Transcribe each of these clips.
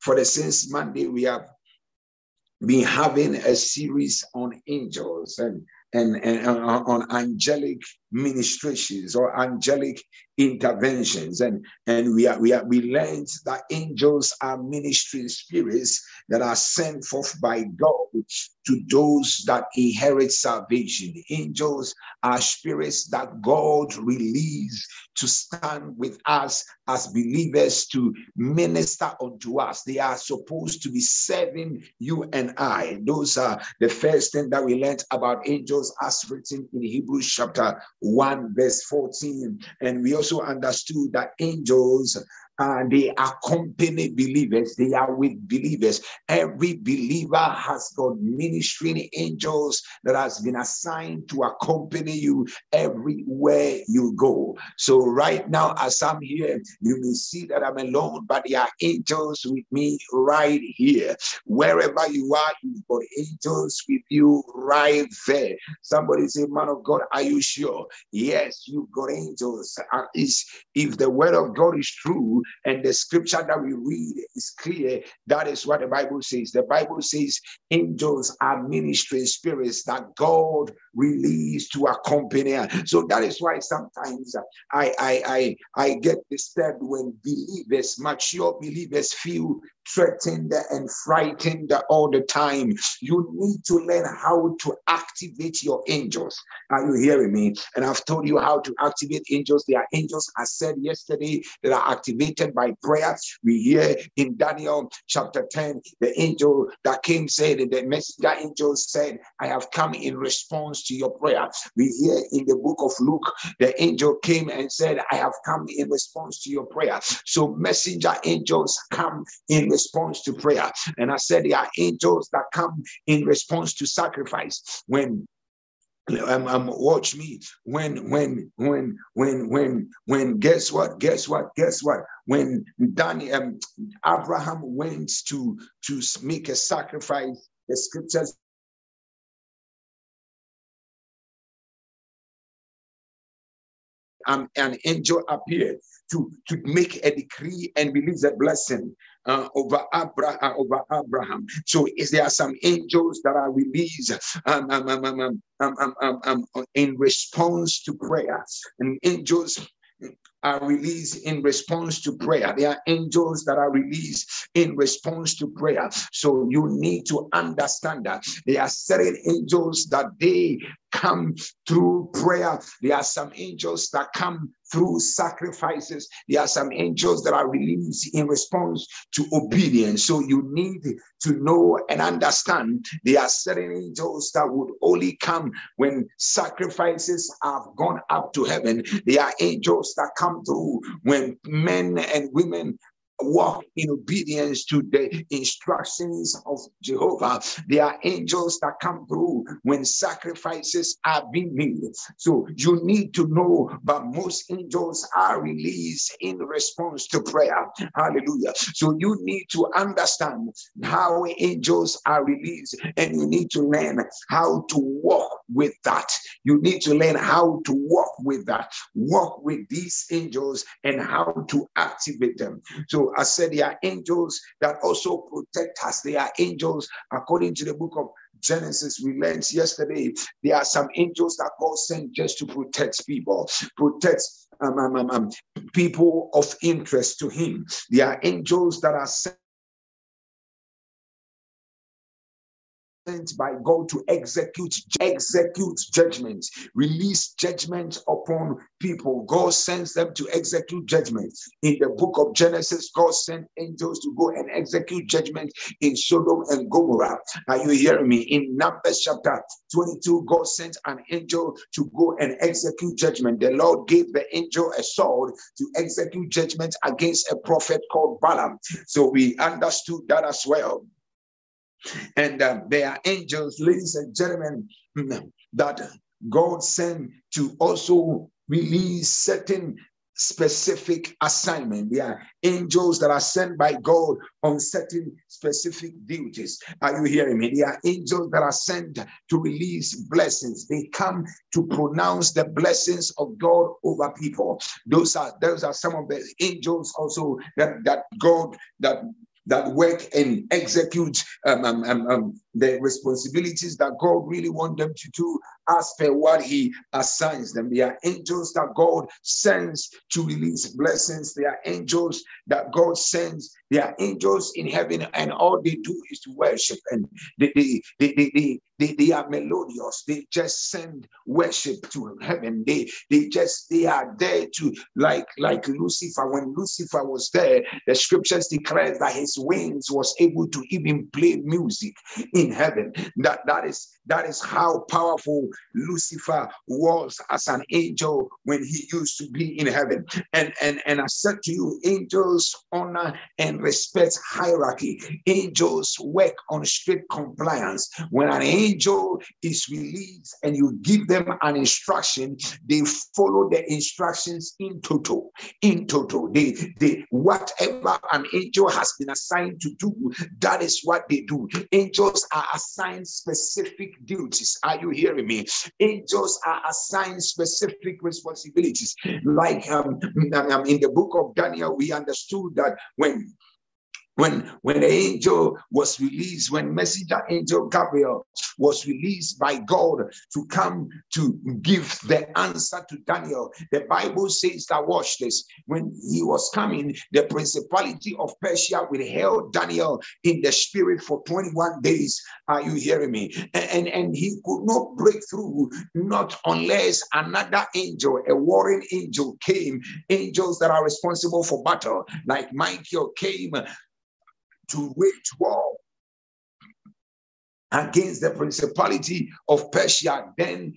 For the since Monday, we have been having a series on angels and and, and uh, on angelic ministrations or angelic interventions. And and we are we are we learned that angels are ministering spirits that are sent forth by god to those that inherit salvation. Angels are spirits that god released to stand with us as believers to minister unto us. They are supposed to be serving you and i. Those are the first thing that we learned about angels as written in hebrews chapter 1, verse 14. And we also understood that angels and they accompany believers. They are with believers. Every believer has got ministering angels that has been assigned to accompany you everywhere you go. So right now, as I'm here, you may see that I'm alone, but there are angels with me right here. Wherever you are, you've got angels with you right there. Somebody say, Man of God, are you sure? Yes, you've got angels. Uh, is if the word of God is true, and the scripture that we read is clear. That is what the Bible says. The Bible says angels are ministering spirits that God released to accompany. So that is why sometimes I I I, I get disturbed when believers, mature believers, feel threatened and frightened all the time. You need to learn how to activate your angels. Are you hearing me? And I've told you how to activate angels. There are angels, I said yesterday, that are activated by prayer. We hear in Daniel chapter 10, the angel that came said, the messenger angel said, I have come in response to your prayer. We hear in the book of Luke, the angel came and said, I have come in response to your prayer. So messenger angels come in response to prayer. And I said, there are angels that come in response to sacrifice. When um, um, watch me when when when when when when guess what guess what guess what when Daniel um, Abraham went to to make a sacrifice the scriptures um, an angel appeared to, to make a decree and release a blessing uh, over, Abra- uh, over Abraham. So is there some angels that are released um, um, um, in response to prayer? And angels are released in response to prayer. There are angels that are released in response to prayer. So you need to understand that there are certain angels that they come through prayer. There are some angels that come through sacrifices. There are some angels that are released in response to obedience. So you need to know and understand there are certain angels that would only come when sacrifices have gone up to heaven. There are angels that come through when men and women walk in obedience to the instructions of Jehovah. There are angels that come through when sacrifices are being made. So you need to know, but most angels are released in response to prayer. Hallelujah. So you need to understand how angels are released and you need to learn how to walk with that. You need to learn how to walk with that, walk with these angels and how to activate them. So I said there are angels that also protect us. They are angels according to the book of Genesis, we learned yesterday, there are some angels that God sent just to protect people, protect um, um, um, um people of interest to Him. There are angels that are sent by God to execute execute judgment, release judgment upon people. God sends them to execute judgment. In the book of Genesis, God sent angels to go and execute judgment in Sodom and Gomorrah. Are you hearing me? In Numbers chapter 22, God sent an angel to go and execute judgment. The Lord gave the angel a sword to execute judgment against a prophet called Balaam. So we understood that as well. And um, there are angels, ladies and gentlemen, that God sent to also release certain specific assignment. There are angels that are sent by God on certain specific duties. Are you hearing me? There are angels that are sent to release blessings. They come to pronounce the blessings of God over people. Those are those are some of the angels also that that God that that work and execute um, um, um, um, the responsibilities that God really want them to do as per what He assigns them. They are angels that God sends to release blessings. They are angels that God sends. They are angels in heaven, and all they do is to worship. And they, they, they, they, they, they, are melodious. They just send worship to heaven. They they just they are there to like like Lucifer. When Lucifer was there, the scriptures declares that his wings was able to even play music in heaven. That that is that is how powerful Lucifer was as an angel when he used to be in heaven. And and and I said to you, angels honor and respect hierarchy. Angels work on strict compliance. When an angel is released and you give them an instruction, they follow the instructions in total. In total, they, they whatever an angel has been assigned to do, that is what they do. Angels are assigned specific duties. Are you hearing me? Angels are assigned specific responsibilities. Like um, um in the book of Daniel, we understood that when when when the angel was released when messenger angel gabriel was released by god to come to give the answer to daniel the bible says that watch this when he was coming the principality of persia withheld daniel in the spirit for 21 days. Are you hearing me? And and he could not break through not unless another angel a warring angel came. Angels that are responsible for battle like michael came to wage war against the principality of Persia. Then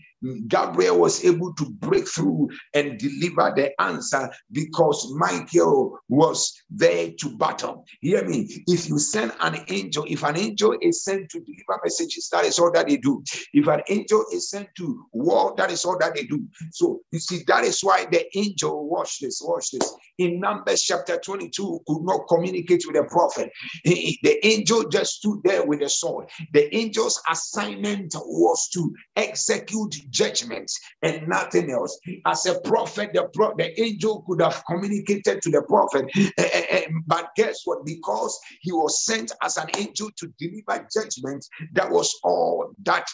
Gabriel was able to break through and deliver the answer because Michael was there to battle. Hear me. If you send an angel, if an angel is sent to deliver messages, that is all that they do. If an angel is sent to war, that is all that they do. So you see, that is why the angel, watch this, watch this. In Numbers chapter 22, could not communicate with the prophet. The angel just stood there with a sword. The angel's assignment was to execute judgment and nothing else. As a prophet, the, pro- the angel could have communicated to the prophet, uh, uh, but guess what? Because he was sent as an angel to deliver judgment, that was all that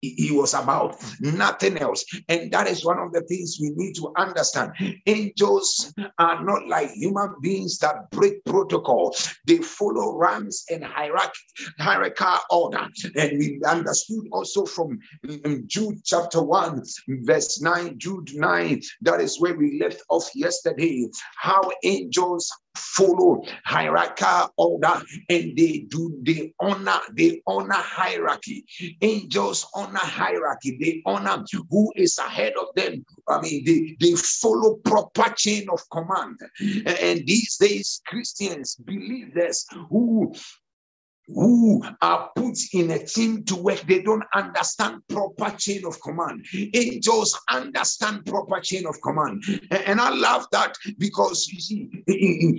he was about nothing else. And that is one of the things we need to understand. Angels are not like human beings that break protocol, they follow ranks and hierarchy, hierarchical order. And we understood also from mm, Jude chapter 1, verse 9, Jude 9, that is where we left off yesterday, how angels follow hierarchical order and they do they honor they honor hierarchy. Angels honor hierarchy. They honor who is ahead of them. I mean they they follow proper chain of command. And these days christians believers who who are put in a team to work, they don't understand proper chain of command. Angels understand proper chain of command. And I love that because you see,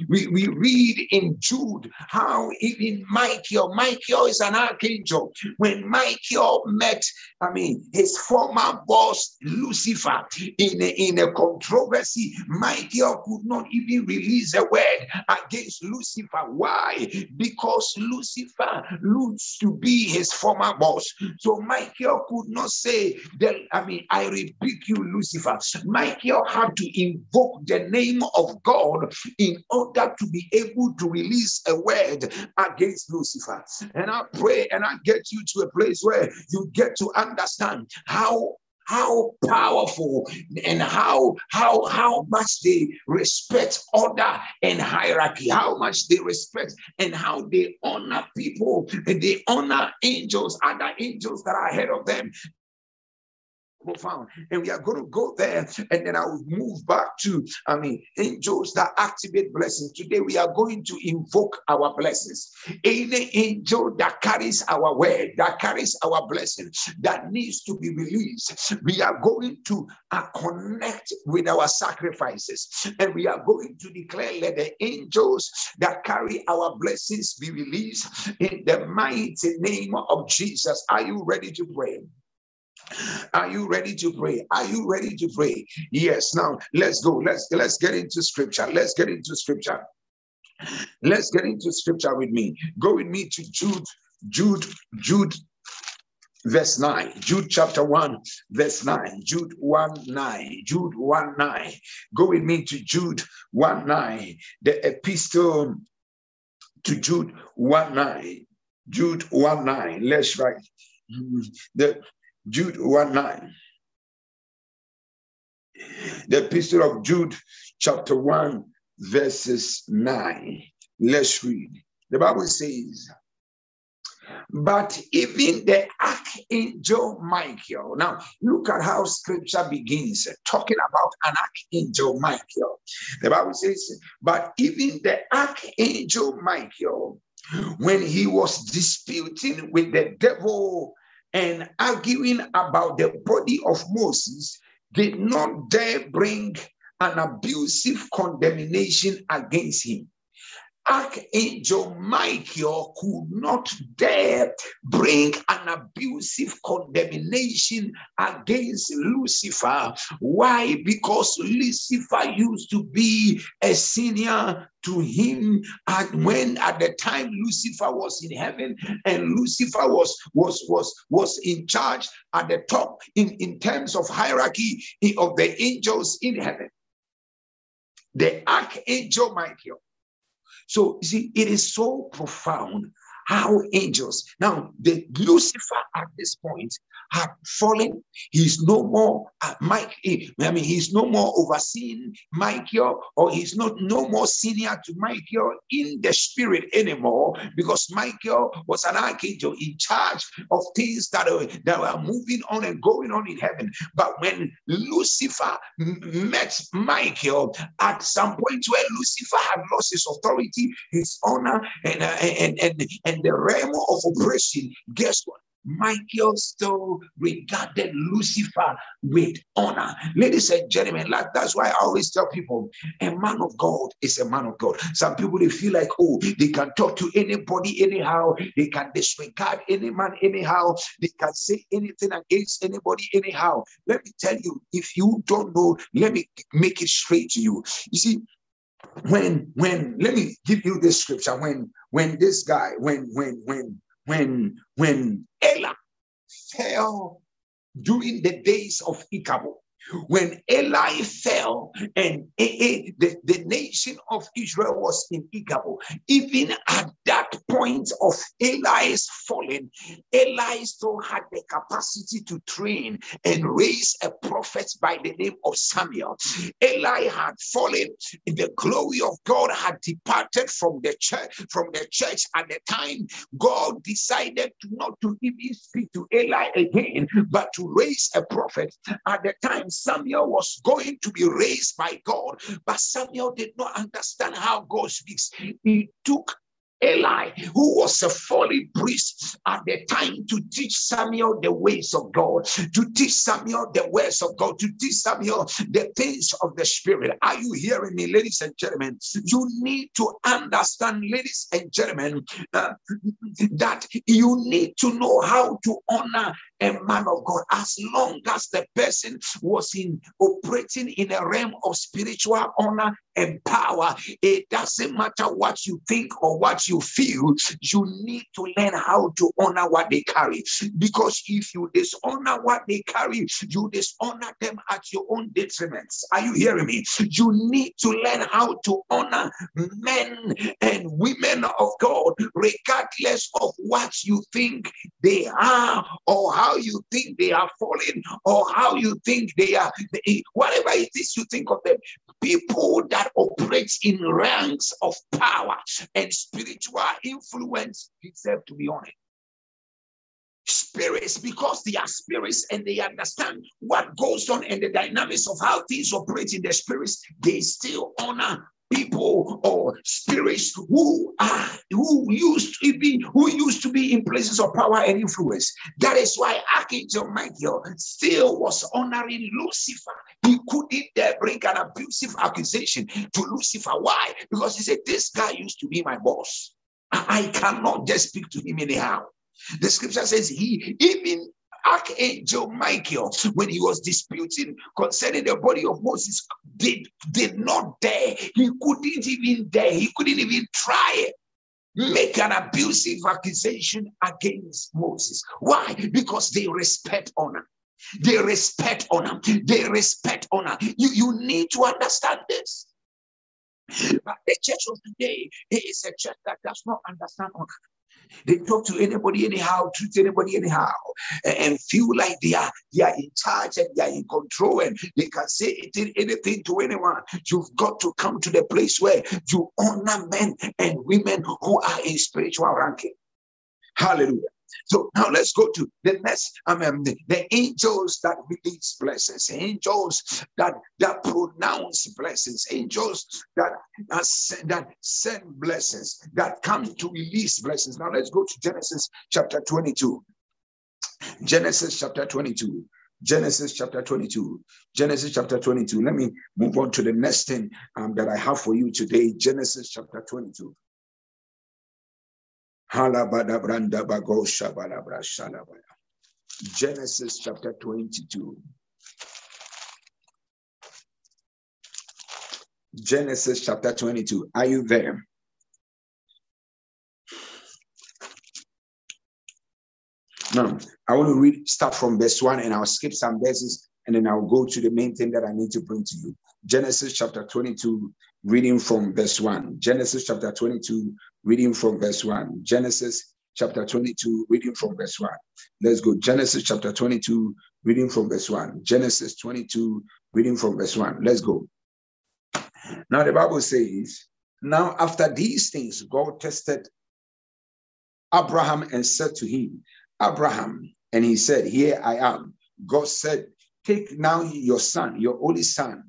we, we read in Jude how even Michael, Michael is an archangel. When Michael met, I mean, his former boss, Lucifer, in a, in a controversy, Michael could not even release a word against Lucifer. Why? Because Lucifer looks to be his former boss. So Michael could not say that, I mean, I rebuke you, Lucifer. Michael had to invoke the name of God in order to be able to release a word against Lucifer. And I pray and I get you to a place where you get to understand how how powerful and how how how much they respect order and hierarchy. How much they respect and how they honor people. And they honor angels other angels that are ahead of them profound. And we are going to go there and then I will move back to, I mean, angels that activate blessings. Today we are going to invoke our blessings. Any angel that carries our word, that carries our blessing, that needs to be released, we are going to uh, connect with our sacrifices and we are going to declare let the angels that carry our blessings be released in the mighty name of Jesus. Are you ready to pray? Are you ready to pray? Are you ready to pray? Yes. Now let's go. Let's let's get into scripture. Let's get into scripture. Let's get into scripture with me. Go with me to Jude, Jude, Jude, verse 9. Jude chapter 1, verse 9. Jude 1 9. Jude 1 9. Go with me to Jude 1 9. The epistle to Jude 1 9. Jude 1 9. Let's write hmm. the Jude 1 9. The epistle of Jude, chapter 1, verses 9. Let's read. The Bible says, but even the archangel Michael. Now, look at how scripture begins talking about an archangel Michael. The Bible says, but even the archangel Michael, when he was disputing with the devil and arguing about the body of Moses, did not dare bring an abusive condemnation against him. Archangel Michael could not dare bring an abusive condemnation against Lucifer. Why? Because Lucifer used to be a senior to him and when at the time lucifer was in heaven and lucifer was was was was in charge at the top in in terms of hierarchy of the angels in heaven the archangel michael so, you see, it is so profound how angels now the lucifer at this point had fallen he's no more uh, mike eh, i mean he's no more overseeing michael or he's not no more senior to michael in the spirit anymore because michael was an archangel in charge of things that, are, that were moving on and going on in heaven but when lucifer met michael at some point where lucifer had lost his authority his honor and uh, and and and the realm of oppression, guess what? Michael still regarded Lucifer with honor. Ladies and gentlemen, like that's why I always tell people a man of God is a man of God. Some people they feel like, oh, they can talk to anybody anyhow, they can disregard any man anyhow, they can say anything against anybody anyhow. Let me tell you, if you don't know, let me make it straight to you. You see, when when let me give you this scripture when when this guy when when when when when Eli fell during the days of Ichabod when Eli fell and the, the nation of Israel was in even at that point of Eli's falling, Eli still had the capacity to train and raise a prophet by the name of Samuel. Eli had fallen, the glory of God had departed from the church, from the church at the time. God decided not to even speak to Eli again, but to raise a prophet. At the time, Samuel was going to be raised by God, but Samuel did not understand how God speaks. He took Eli, who was a fallen priest at the time, to teach Samuel the ways of God, to teach Samuel the ways of God, to teach Samuel the things of the Spirit. Are you hearing me, ladies and gentlemen? You need to understand, ladies and gentlemen, uh, that you need to know how to honor a man of God as long as the person was in operating in a realm of spiritual honor and power. It doesn't matter what you think or what you feel, you need to learn how to honor what they carry. Because if you dishonor what they carry, you dishonor them at your own detriment. Are you hearing me? You need to learn how to honor men and women of God, regardless of what you think they are or how you think they are falling or how you think they are, whatever it is you think of them. People that operate in ranks of power and spiritual influence deserve to be honored. Spirits, because they are spirits and they understand what goes on and the dynamics of how things operate in the spirits, they still honor people or spirits who are who used to be who used to be in places of power and influence. That is why Archangel Michael still was honoring Lucifer. He couldn't dare bring an abusive accusation to Lucifer. Why? Because he said, This guy used to be my boss. I cannot just speak to him anyhow. The scripture says he even Archangel Michael, when he was disputing concerning the body of Moses, did, did not dare. He couldn't even dare. He couldn't even try make an abusive accusation against Moses. Why? Because they respect honor. They respect honor. They respect honor. You, you need to understand this. But the church of today is a church that does not understand honor. They talk to anybody anyhow, treat anybody anyhow, and feel like they are they are in charge and they are in control and they can say anything to anyone. You've got to come to the place where you honor men and women who are in spiritual ranking. Hallelujah. So now let's go to the next. I mean, the, angels that release blessings, angels that that pronounce blessings, angels that send, that send blessings, that come to release blessings. Now let's go to Genesis chapter 22. Genesis chapter 22. Genesis chapter 22. Genesis chapter 22. Let me move on to the next thing um, that I have for you today. Genesis chapter 22. Genesis chapter 22. Genesis chapter 22. Are you there? Now, I want to read, start from verse 1 and I'll skip some verses and then I'll go to the main thing that I need to bring to you. Genesis chapter 22, reading from verse 1. Genesis chapter 22, reading from verse 1. Genesis chapter 22, reading from verse 1. Let's go. Genesis chapter 22, reading from verse 1. Genesis 22, reading from verse 1. Let's go. Now, the Bible says, Now after these things, God tested Abraham and said to him, Abraham, and he said, Here I am. God said, Take now your son, your only son,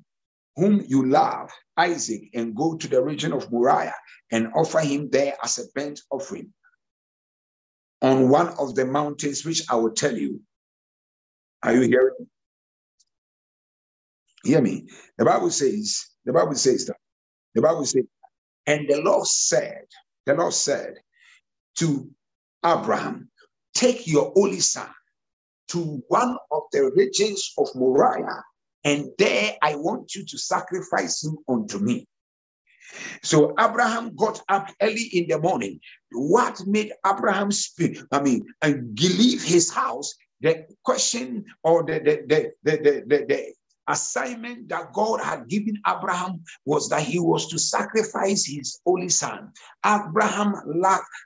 whom you love, Isaac, and go to the region of Moriah and offer him there as a burnt offering on one of the mountains which I will tell you. Are you hearing? Me? Hear me. The Bible says, the Bible says that. The Bible says, and the Lord said, the Lord said to Abraham, take your only son to one the regions of Moriah and there I want you to sacrifice him unto me. So Abraham got up early in the morning. What made Abraham speak? I mean, and leave his house? The question or the the the the the, the, the assignment that God had given Abraham was that he was to sacrifice his only son. Abraham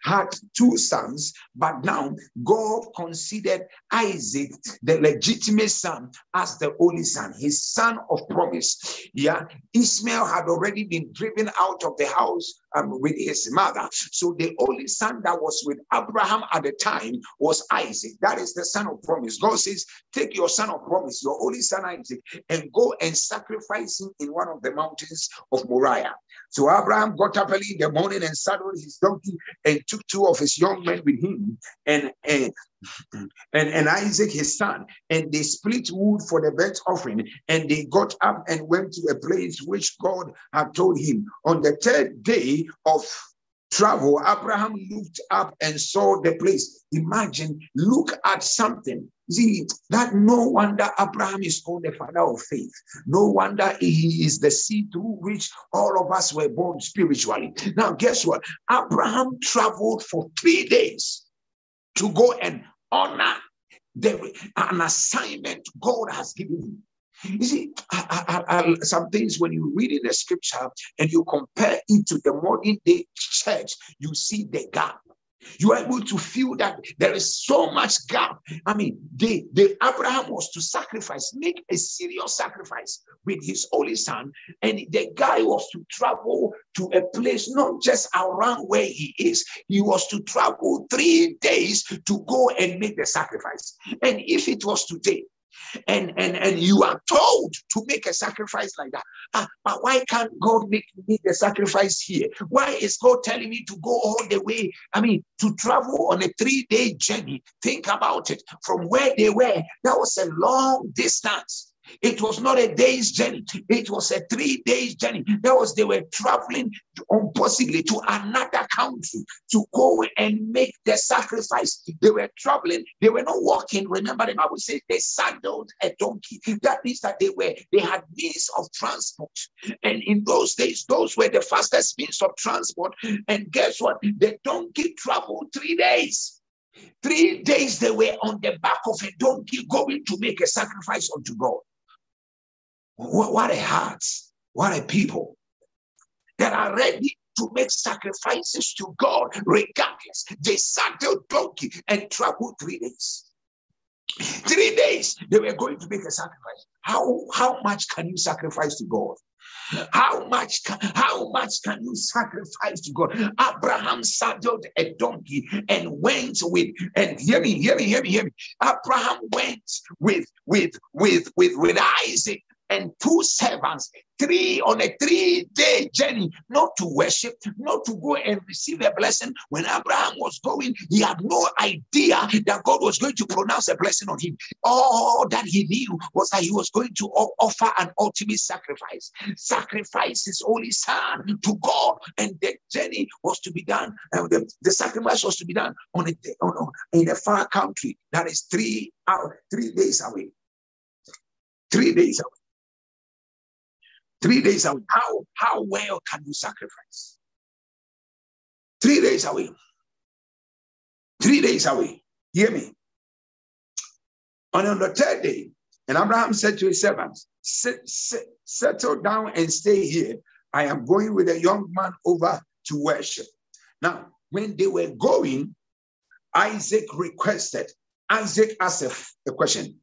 had two sons, but now God considered Isaac, the legitimate son, as the only son, his son of promise. Yeah, Ishmael had already been driven out of the house um, with his mother. So the only son that was with Abraham at the time was Isaac. That is the son of promise. God says, Take your son of promise, your only son Isaac, and go and sacrifice him in one of the mountains of Moriah. So Abraham got up early in the morning and saddled his donkey and took two of his young men with him and, and, and, and Isaac his son. And they split wood for the burnt offering. And they got up and went to a place which God had told him. On the third day of travel, Abraham looked up and saw the place. Imagine, look at something. See, that no wonder Abraham is called the father of faith. No wonder he is the seed through which all of us were born spiritually. Now, guess what? Abraham traveled for three days to go and honor the, an assignment God has given him. You see, I, I, I, some things when you read in the scripture and you compare it to the modern day church, you see the gap. You are able to feel that there is so much gap. I mean, the, the Abraham was to sacrifice, make a serious sacrifice with his only son, and the guy was to travel to a place not just around where he is. He was to travel three days to go and make the sacrifice. And if it was today, and and and you are told to make a sacrifice like that. Ah, but why can't God make me the sacrifice here? Why is God telling me to go all the way? I mean, to travel on a three-day journey. Think about it. From where they were, that was a long distance. It was not a day's journey. It was a three days journey. That was they were traveling to, possibly to another country to go and make the sacrifice. They were traveling. They were not walking. Remember, the Bible says they saddled a donkey. That means that they were they had means of transport. And in those days, those were the fastest means of transport. And guess what? The donkey traveled three days. Three days they were on the back of a donkey going to make a sacrifice unto God. What, what a heart, what a people that are ready to make sacrifices to God regardless. They saddled donkey and traveled three days. Three days they were going to make a sacrifice. How, how much can you sacrifice to God? How much can, how much can you sacrifice to God? Abraham saddled a donkey and went with and hear me, hear me, hear me, hear me. Abraham went with with with with with Isaac and two servants, three on a three day journey, not to worship, not to go and receive a blessing. When Abraham was going, he had no idea that God was going to pronounce a blessing on him. All that he knew was that he was going to offer an ultimate sacrifice. Sacrifice his only son to God, and the journey was to be done. And the, the sacrifice was to be done on a, on, in a far country that is three hours, three days away. Three days away. Three days away. How, how well can you sacrifice? Three days away. Three days away. Hear me. And on the third day, and Abraham said to his servants, sit, sit, settle down and stay here. I am going with a young man over to worship. Now, when they were going, Isaac requested, Isaac asked a, a question.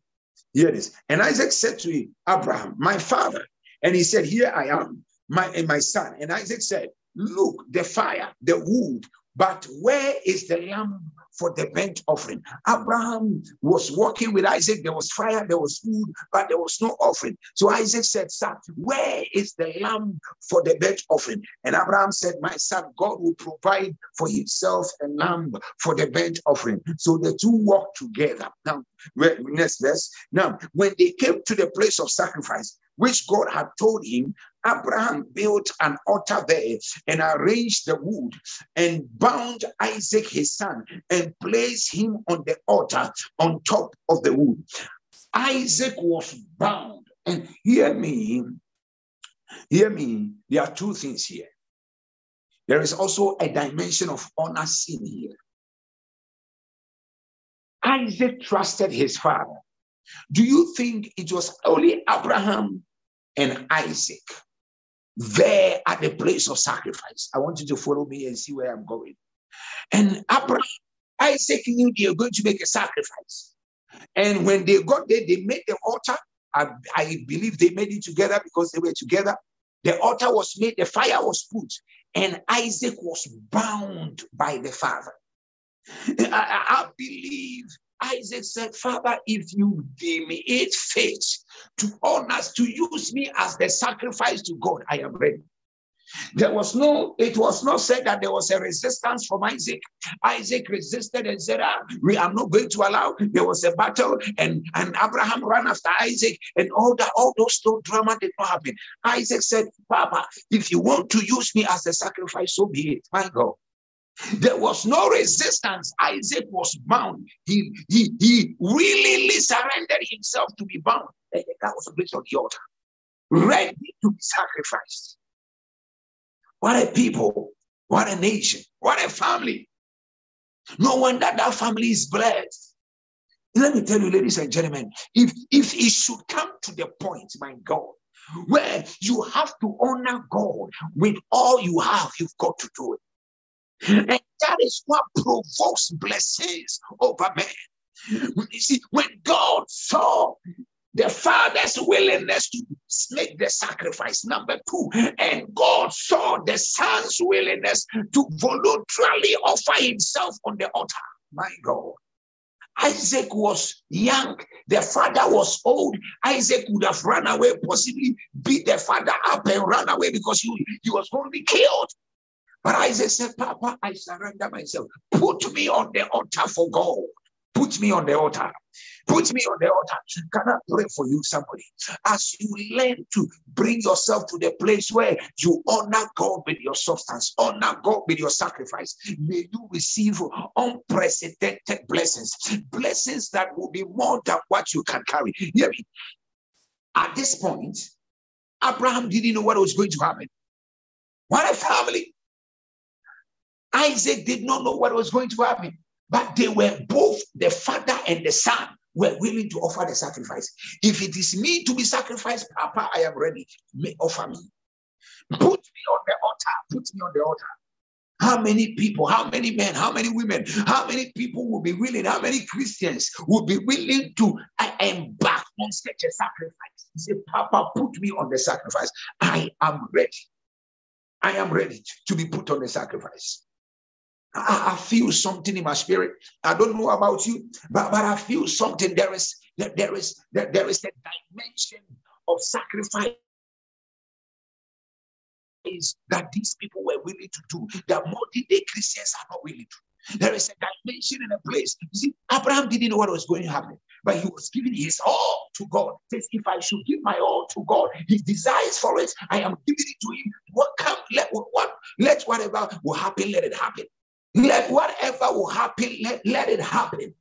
Here it is. And Isaac said to him, Abraham, My father, and he said, Here I am, my, and my son. And Isaac said, Look, the fire, the wood, but where is the lamb for the burnt offering? Abraham was walking with Isaac. There was fire, there was food, but there was no offering. So Isaac said, Son, where is the lamb for the burnt offering? And Abraham said, My son, God will provide for himself a lamb for the burnt offering. So the two walked together. Now, next verse. Now, when they came to the place of sacrifice, which God had told him, Abraham built an altar there and arranged the wood and bound Isaac his son and placed him on the altar on top of the wood. Isaac was bound. And hear me, hear me, there are two things here. There is also a dimension of honor seen here. Isaac trusted his father. Do you think it was only Abraham and Isaac there at the place of sacrifice. I want you to follow me and see where I'm going. And Abraham, Isaac knew they were going to make a sacrifice. And when they got there, they made the altar. I, I believe they made it together because they were together. The altar was made, the fire was put, and Isaac was bound by the father. I, I, believe Isaac said, Father, if you deem it fit to honor, to use me as the sacrifice to God, I am ready. There was no, it was not said that there was a resistance from Isaac. Isaac resisted and said, ah, we are not going to allow. There was a battle, and, and Abraham ran after Isaac, and all that, all those no drama did not happen. Isaac said, Papa, if you want to use me as a sacrifice, so be it. My God. There was no resistance. Isaac was bound. He, he, he willingly surrendered himself to be bound. And that was placed on the altar, ready to be sacrificed. What a people, what a nation, what a family. No wonder that family is blessed. Let me tell you, ladies and gentlemen, if, if it should come to the point, my God, where you have to honor God with all you have, you've got to do it. And that is what provokes blessings over men. You see, when God saw the father's willingness to make the sacrifice, number two, and God saw the son's willingness to voluntarily offer himself on the altar. My God. Isaac was young, the father was old. Isaac would have run away, possibly beat the father up and run away because he, he was going to be killed. But Isaac said, Papa, I surrender myself. Put me on the altar for God. Put me on the altar. Put me on the altar. Can I pray for you, somebody? As you learn to bring yourself to the place where you honor God with your substance, honor God with your sacrifice, may you receive unprecedented blessings, blessings that will be more than what you can carry. Hear me. At this point, Abraham didn't know what was going to happen. What a family. Isaac did not know what was going to happen, but they were both the father and the son were willing to offer the sacrifice. If it is me to be sacrificed, Papa, I am ready. May offer me. Put me on the altar. Put me on the altar. How many people, how many men, how many women, how many people will be willing, how many Christians will be willing to embark on such a sacrifice? He said, Papa, put me on the sacrifice. I am ready. I am ready to be put on the sacrifice. I, I, feel something in my spirit. I don't know about you, but, but I feel something. There is there is there is a dimension of sacrifice is that these people were willing to do that modern day Christians are not willing to. There is a dimension in a place. You see, Abraham didn't know what was going to happen, but he was giving his all to God. Says, if I should give my all to God, his desires for it, I am giving it to him. What come, let what let whatever will happen, let it happen. Let whatever will happen, let, let it happen.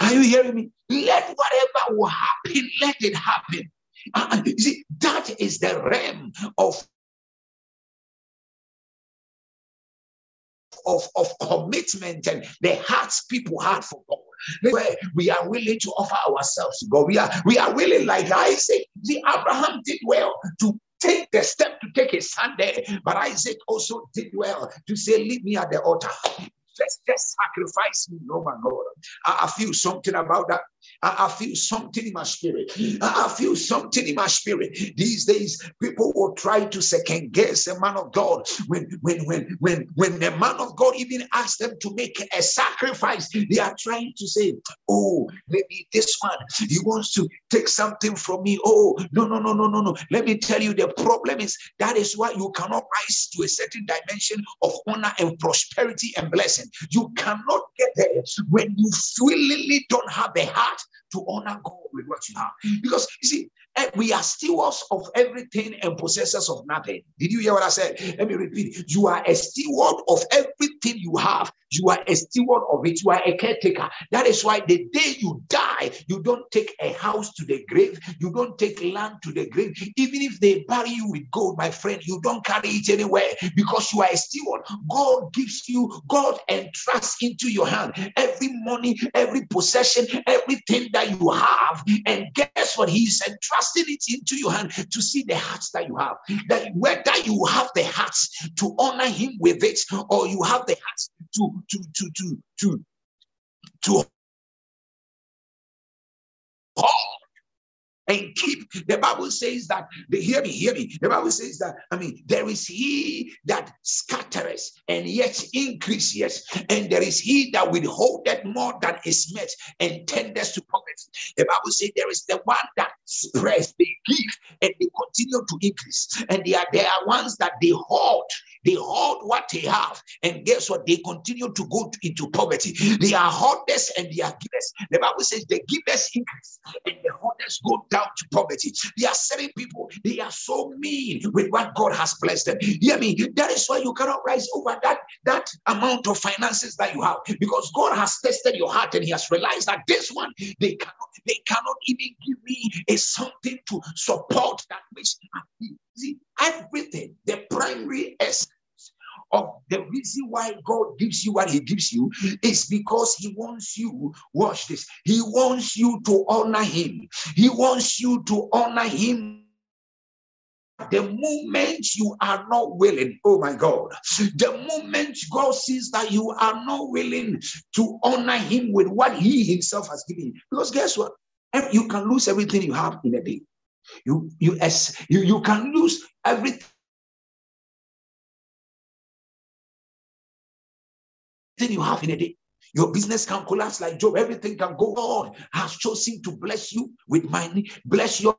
Are you hearing me? Let whatever will happen, let it happen. Uh, you see, that is the realm of of, of commitment and the hearts people had for God. Where we are willing to offer ourselves to God. We are we are willing, like Isaac. See, Abraham did well to take the step to take his son there. But Isaac also did well to say, Leave me at the altar. Just, just sacrifice me, oh my God. I, I feel something about that. I, feel something in my spirit. I, feel something in my spirit. These days, people will try to second guess a man of God. When when when when when the man of God even asks them to make a sacrifice, they are trying to say, "Oh, maybe this one he wants to take something from me." Oh, no, no, no, no, no, no. Let me tell you, the problem is that is why you cannot rise to a certain dimension of honor and prosperity and blessing. You cannot get there when you willingly don't have the heart to honor God with what you have. Because you see, eh, we are stewards of everything and possessors of nothing. Did you hear what I said? Let me repeat. You are a steward of everything you have. You are a steward of it. You are a caretaker. That is why the day you die, you don't take a house to the grave. You don't take land to the grave. Even if they bury you with gold, my friend, you don't carry it anywhere because you are a steward. God gives you, God entrusts into your hand every money, every possession, everything that you have. And guess what? He's entrusting it into your hand to see the hearts that you have. That whether you have the hearts to honor him with it or you have the hearts to to to to to to hold and keep. The Bible says that, hear me, hear me. The Bible says that, I mean, there is he that scattereth and yet increases, and there is he that withholdeth more than is met and tenders to poverty. The Bible says there is the one that spreads, they give, and they continue to increase. And there are, there are ones that they hold, they hold what they have, and guess what? They continue to go into poverty. They are holders and they are givers. The Bible says the givers increase and the holders go down to poverty. There are certain people, they are so mean with what God has blessed them. Hear me? That is why you cannot rise over that, that amount of finances that you have because God has tested your heart and He has realized that this one they cannot, they cannot even give me a something to support that which see everything, the primary essence of the reason why God gives you what He gives you is because He wants you, watch this, He wants you to honor Him. He wants you to honor Him the moment you are not willing, oh my God, the moment God sees that you are not willing to honor Him with what He Himself has given you, because guess what? You can lose everything you have in a day. You you as you, you can lose everything you have in a day. Your business can collapse like Job. Everything can go. God has chosen to bless you with money, bless you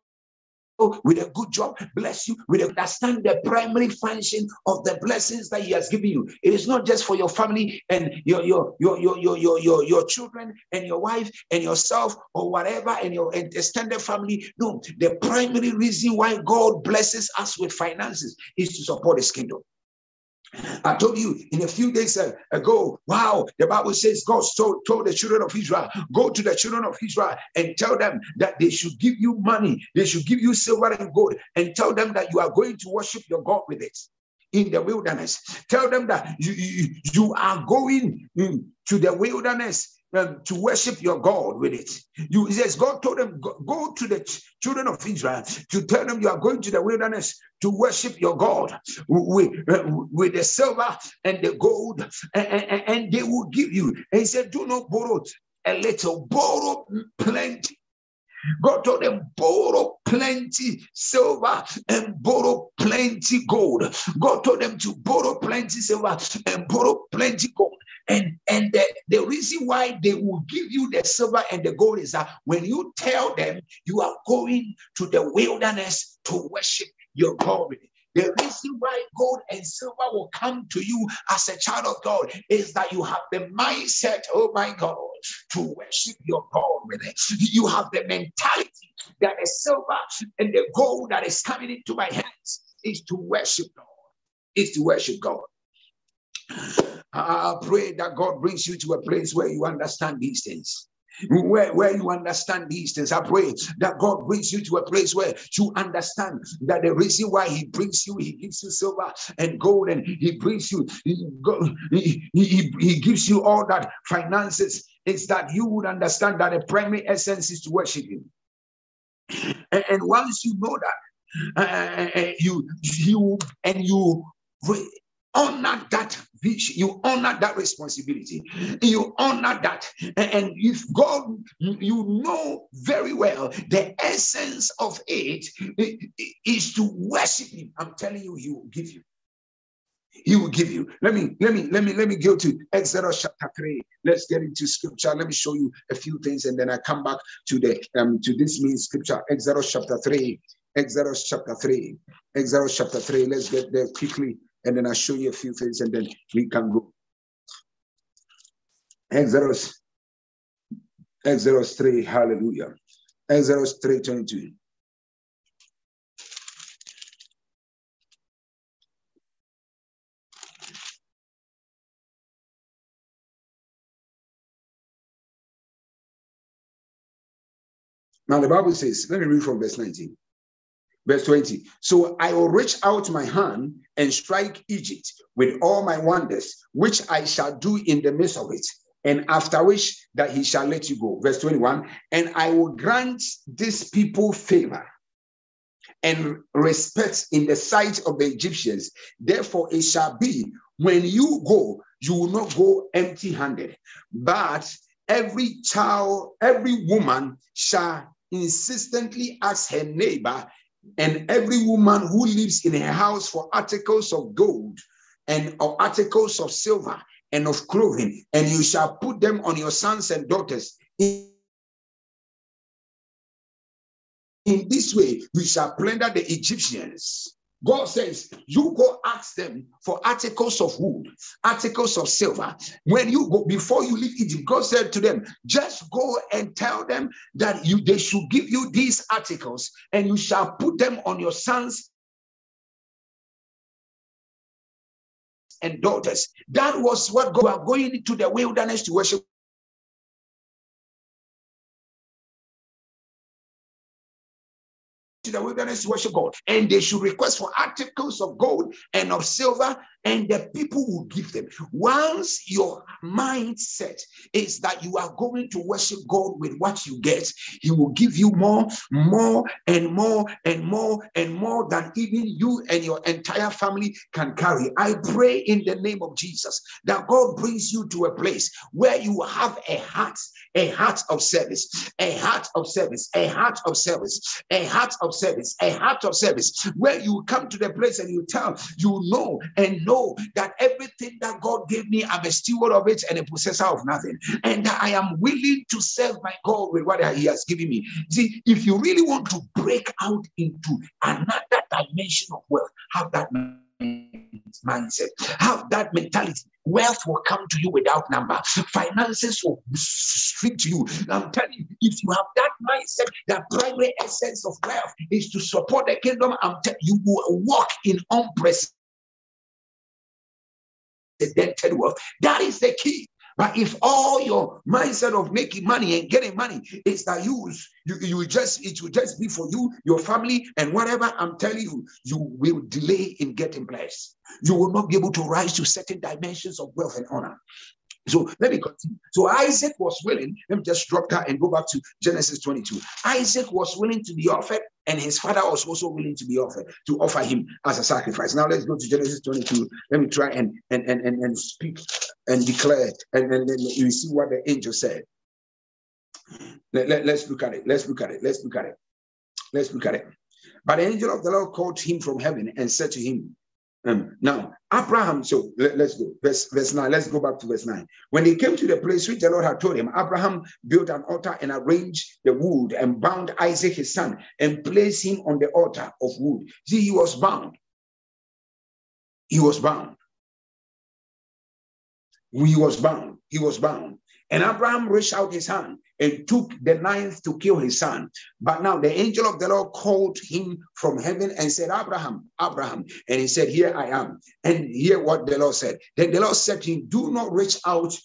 with a good job, bless you with understand the primary function of the blessings that He has given you. It is not just for your family and your your your your your your your, your children and your wife and yourself or whatever and your extended family. No, the primary reason why God blesses us with finances is to support His kingdom. I told you in a few days uh, ago, wow, the Bible says God told, told the children of Israel, go to the children of Israel and tell them that they should give you money, they should give you silver and gold, and tell them that you are going to worship your God with it in the wilderness. Tell them that you, you, you are going mm, to the wilderness to worship your God with it. You says God told them go, go, to the children of Israel to tell them you are going to the wilderness to worship your God with, uh, with the silver and the gold, and, and, and they will give you. And he said, Do not borrow a little, borrow plenty. God told them, borrow plenty silver and borrow plenty gold. God told them to borrow plenty silver and borrow plenty gold. And and the, the reason why they will give you the silver and the gold is that when you tell them you are going to the wilderness to worship your God. The reason why gold and silver will come to you as a child of God is that you have the mindset, oh my God, to worship your God with it. You have the mentality that the silver and the gold that is coming into my hands is to worship God, is to worship God. I pray that God brings you to a place where you understand these things. Where, where you understand these things, I pray that God brings you to a place where you understand that the reason why He brings you, He gives you silver and gold, and He brings you, He, he, he, he gives you all that finances, is that you would understand that the primary essence is to worship Him. And, and once you know that, uh, uh you you and you honor that you honor that responsibility, you honor that. And if God, you know very well the essence of it is to worship Him. I'm telling you, He will give you. He will give you. Let me, let me, let me, let me go to Exodus chapter three. Let's get into scripture. Let me show you a few things, and then I come back to the um to this main scripture. Exodus chapter three. Exodus chapter three. Exodus chapter three. Let's get there quickly and then I'll show you a few things and then we can go. Exodus, Exodus 3, hallelujah. Exodus 3 22. Now the Bible says, let me read from verse 19. Verse 20. So I will reach out my hand and strike Egypt with all my wonders, which I shall do in the midst of it. And after which that he shall let you go. Verse 21. And I will grant this people favor and respect in the sight of the Egyptians. Therefore, it shall be when you go, you will not go empty handed, but every child, every woman shall insistently ask her neighbor and every woman who lives in her house for articles of gold and of articles of silver and of clothing, and you shall put them on your sons and daughters. In, in this way, we shall plunder the Egyptians God says, You go ask them for articles of wood, articles of silver. When you go, before you leave Egypt, God said to them, Just go and tell them that you they should give you these articles, and you shall put them on your sons and daughters. That was what God are going into the wilderness to worship the wilderness to worship God. And they should request for articles of gold and of silver, and the people will give them. Once your mindset is that you are going to worship God with what you get, He will give you more, more, and more, and more, and more than even you and your entire family can carry. I pray in the name of Jesus that God brings you to a place where you have a heart, a heart of service, a heart of service, a heart of service, a heart of service, a heart of service, where you come to the place and you tell, you know, and know know that everything that God gave me, I'm a steward of it and a possessor of nothing. And I am willing to serve my God with what He has given me. See, if you really want to break out into another dimension of wealth, have that mindset, have that mentality. Wealth will come to you without number. Finances will stream to you. I'm telling you, if you have that mindset, the primary essence of wealth is to support the kingdom. I'm you will walk in unprecedented wealth. That is the key. But if all your mindset of making money and getting money is that you, you, you just it will just be for you, your family, and whatever I'm telling you, you will delay in getting blessed. You will not be able to rise to certain dimensions of wealth and honor. So let me continue. So Isaac was willing. Let me just drop that and go back to Genesis 22. Isaac was willing to be offered, and his father was also willing to be offered to offer him as a sacrifice. Now let's go to Genesis 22. Let me try and and and and, and speak and declare, and then you see what the angel said. Let, let, let's look at it. Let's look at it. Let's look at it. Let's look at it. But the angel of the Lord called him from heaven and said to him, um, now, Abraham, so let, us go. Verse, verse 9. Let's go back to verse 9. When they came to the place which the Lord had told him, Abraham built an altar and arranged the wood and bound Isaac his son and placed him on the altar of wood. See, he was bound. He was bound. He was bound. He was bound. And Abraham reached out his hand and took the knife to kill his son. But now the angel of the Lord called him from heaven and said, Abraham, Abraham. And he said, Here I am. And hear what the Lord said. Then the Lord said to him, Do not reach out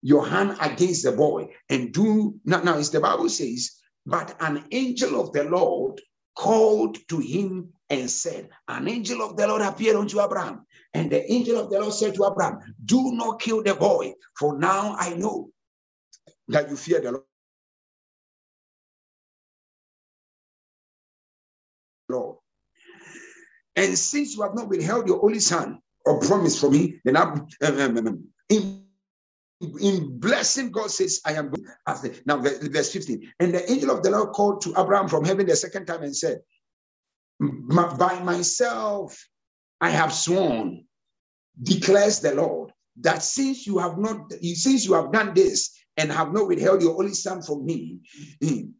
your hand against the boy. And do not now, as the Bible says, but an angel of the Lord called to him and said, An angel of the Lord appeared unto Abraham. And the angel of the Lord said to Abraham, Do not kill the boy, for now I know that you fear the Lord. And since you have not withheld your only son or promise from me, then I'm um, um, um, in, in blessing, God says, I am after now verse 15. And the angel of the Lord called to Abraham from heaven the second time and said, By myself I have sworn, declares the Lord, that since you have not, since you have done this and have not withheld your only son from me, hmm,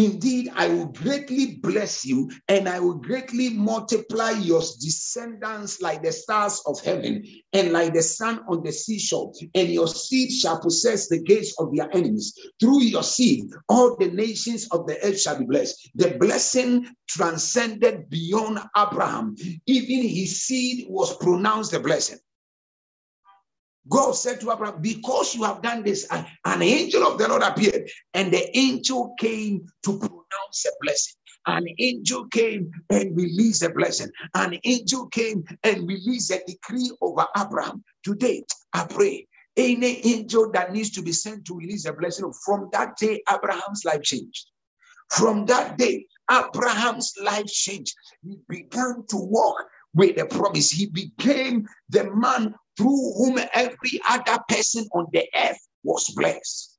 Indeed, I will greatly bless you and I will greatly multiply your descendants like the stars of heaven and like the sun on the seashore. And your seed shall possess the gates of their enemies. Through your seed, all the nations of the earth shall be blessed. The blessing transcended beyond Abraham. Even his seed was pronounced a blessing. God said to Abraham, Because you have done this, an angel of the Lord appeared, and the angel came to pronounce a blessing. An angel came and released a blessing. An angel came and released a decree over Abraham. Today, I pray any angel that needs to be sent to release a blessing, from that day, Abraham's life changed. From that day, Abraham's life changed. He began to walk with the promise. He became the man through whom every other person on the earth was blessed.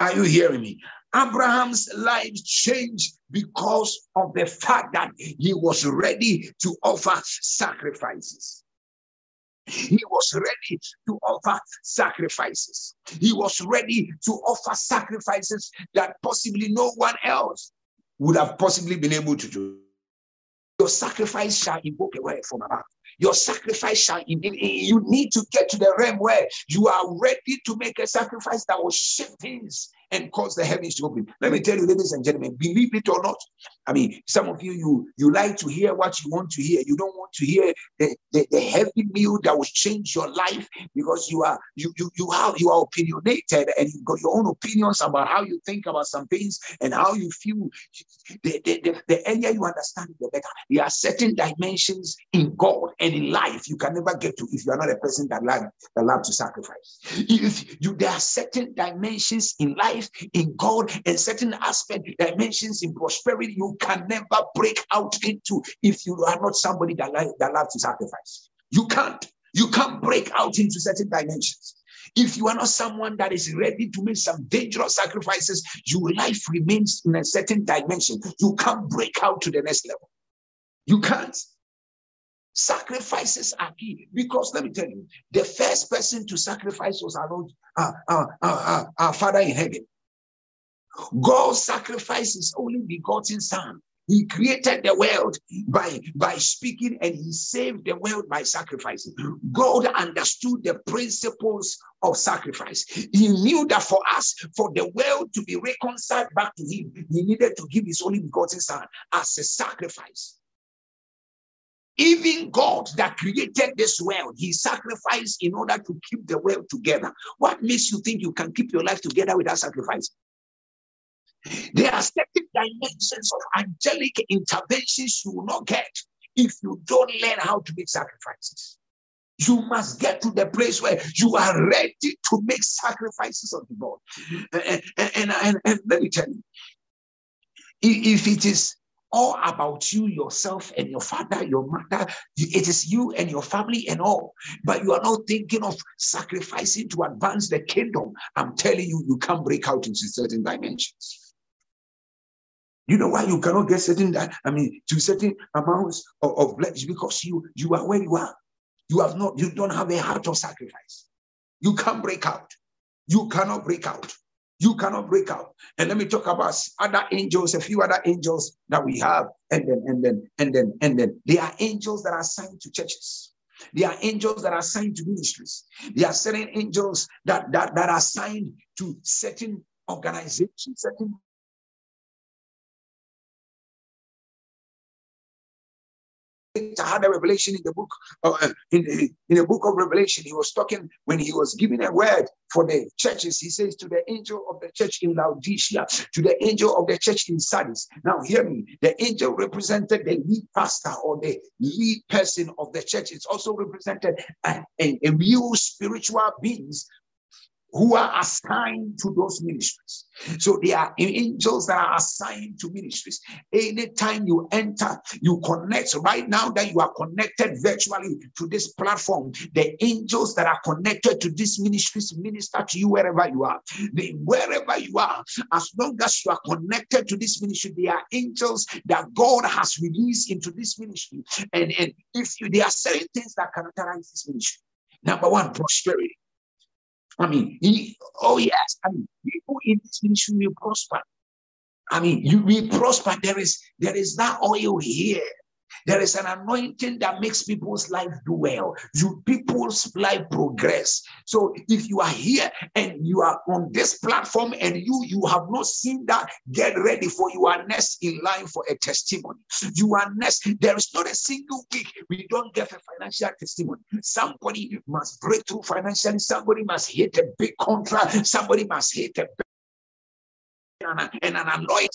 Are you hearing me? Abraham's life changed because of the fact that he was ready to offer sacrifices. He was ready to offer sacrifices. He was ready to offer sacrifices that possibly no one else would have possibly been able to do. Your sacrifice shall invoke a word from above. Your sacrifice shall, you need to get to the realm where you are ready to make a sacrifice that will shift things and cause the heavens to open. Let me tell you, ladies and gentlemen, believe it or not. I mean, some of you, you you like to hear what you want to hear. You don't want to hear the, the, the heavy meal that will change your life because you are you you you have you are opinionated and you've got your own opinions about how you think about some things and how you feel. The, the, the, the earlier you understand the better. There are certain dimensions in God and in life you can never get to if you are not a person that love that love to sacrifice. If you there are certain dimensions in life life in God and certain aspect dimensions in prosperity you can never break out into if you are not somebody that, like, that loves to sacrifice. You can't. You can't break out into certain dimensions. If you are not someone that is ready to make some dangerous sacrifices, your life remains in a certain dimension. You can't break out to the next level. You can't. Sacrifices are key because let me tell you, the first person to sacrifice was our Lord, uh, uh, uh, our Father in heaven. God sacrificed his only begotten Son. He created the world by, by speaking and he saved the world by sacrificing. God understood the principles of sacrifice. He knew that for us, for the world to be reconciled back to him, he needed to give his only begotten son as a sacrifice. Even God that created this world, he sacrificed in order to keep the world together. What makes you think you can keep your life together without sacrifice? There are certain dimensions of angelic interventions you will not get if you don't learn how to make sacrifices. You must get to the place where you are ready to make sacrifices of the God. And, and, and, and let me tell you, if it is all about you, yourself, and your father, your mother. It is you and your family and all. But you are not thinking of sacrificing to advance the kingdom. I'm telling you, you can't break out into certain dimensions. You know why you cannot get certain that I mean to certain amounts of, of blessings because you you are where you are. You have not, you don't have a heart of sacrifice. You can't break out. You cannot break out. You cannot break out. And let me talk about other angels, a few other angels that we have, and then and then and then and then they are angels that are assigned to churches. They are angels that are assigned to ministries. They are certain angels that that, that are assigned to certain organizations, certain had a revelation in the book uh, in, in the book of revelation. He was talking when he was giving a word for the churches. He says to the angel of the church in laodicea to the angel of the church in sardis. Now hear me. The angel represented the lead pastor or the lead person of the church. It's also represented a, a, a real spiritual beings who are assigned to those ministries. So they are angels that are assigned to ministries. Anytime you enter, you connect. Right now that you are connected virtually to this platform, the angels that are connected to these ministries minister to you wherever you are. They, wherever you are, as long as you are connected to this ministry, they are angels that God has released into this ministry. And, and if you, there are certain things that characterize this ministry. Number one, prosperity. I mean, he, oh yes, I mean, people in this ministry will prosper. I mean, you will prosper. There is there is that oil here there is an anointing that makes people's life do well. You people's life progress. So if you are here and you are on this platform and you you have not seen that, get ready for you are next in line for a testimony. You are next. There is not a single week we don't get a financial testimony. Somebody must break through financially. Somebody must hit a big contract. Somebody must hit a big and an anointing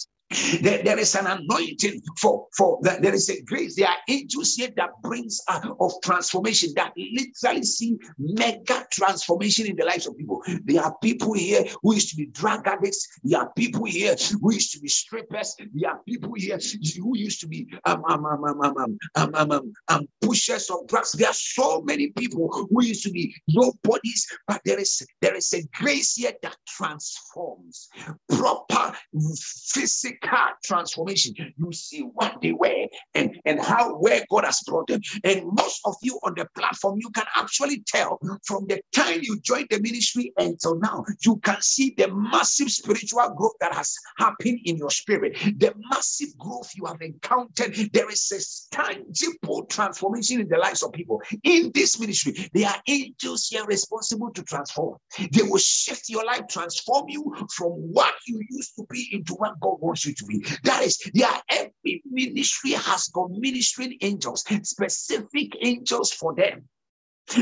there, there is an anointing for, for that. There is a grace. There are angels here that brings uh, of transformation that literally see mega transformation in the lives of people. There are people here who used to be drug addicts. There are people here who used to be strippers. There are people here who used to be um, um, um, um, um, um, um, um, um, um pushers of drugs. There are so many people who used to be nobodies, but there is there is a grace here that transforms proper physical transformation. You see what they were and, and how where God has brought them. And most of you on the platform, you can actually tell from the time you joined the ministry until now, you can see the massive spiritual growth that has happened in your spirit, the massive growth you have encountered. There is a tangible transformation in the lives of people. In this ministry, there are angels here responsible to transform. They will shift your life, transform you from what you used to be into what God wants you to be. That is, yeah, every ministry has got ministering angels, specific angels for them.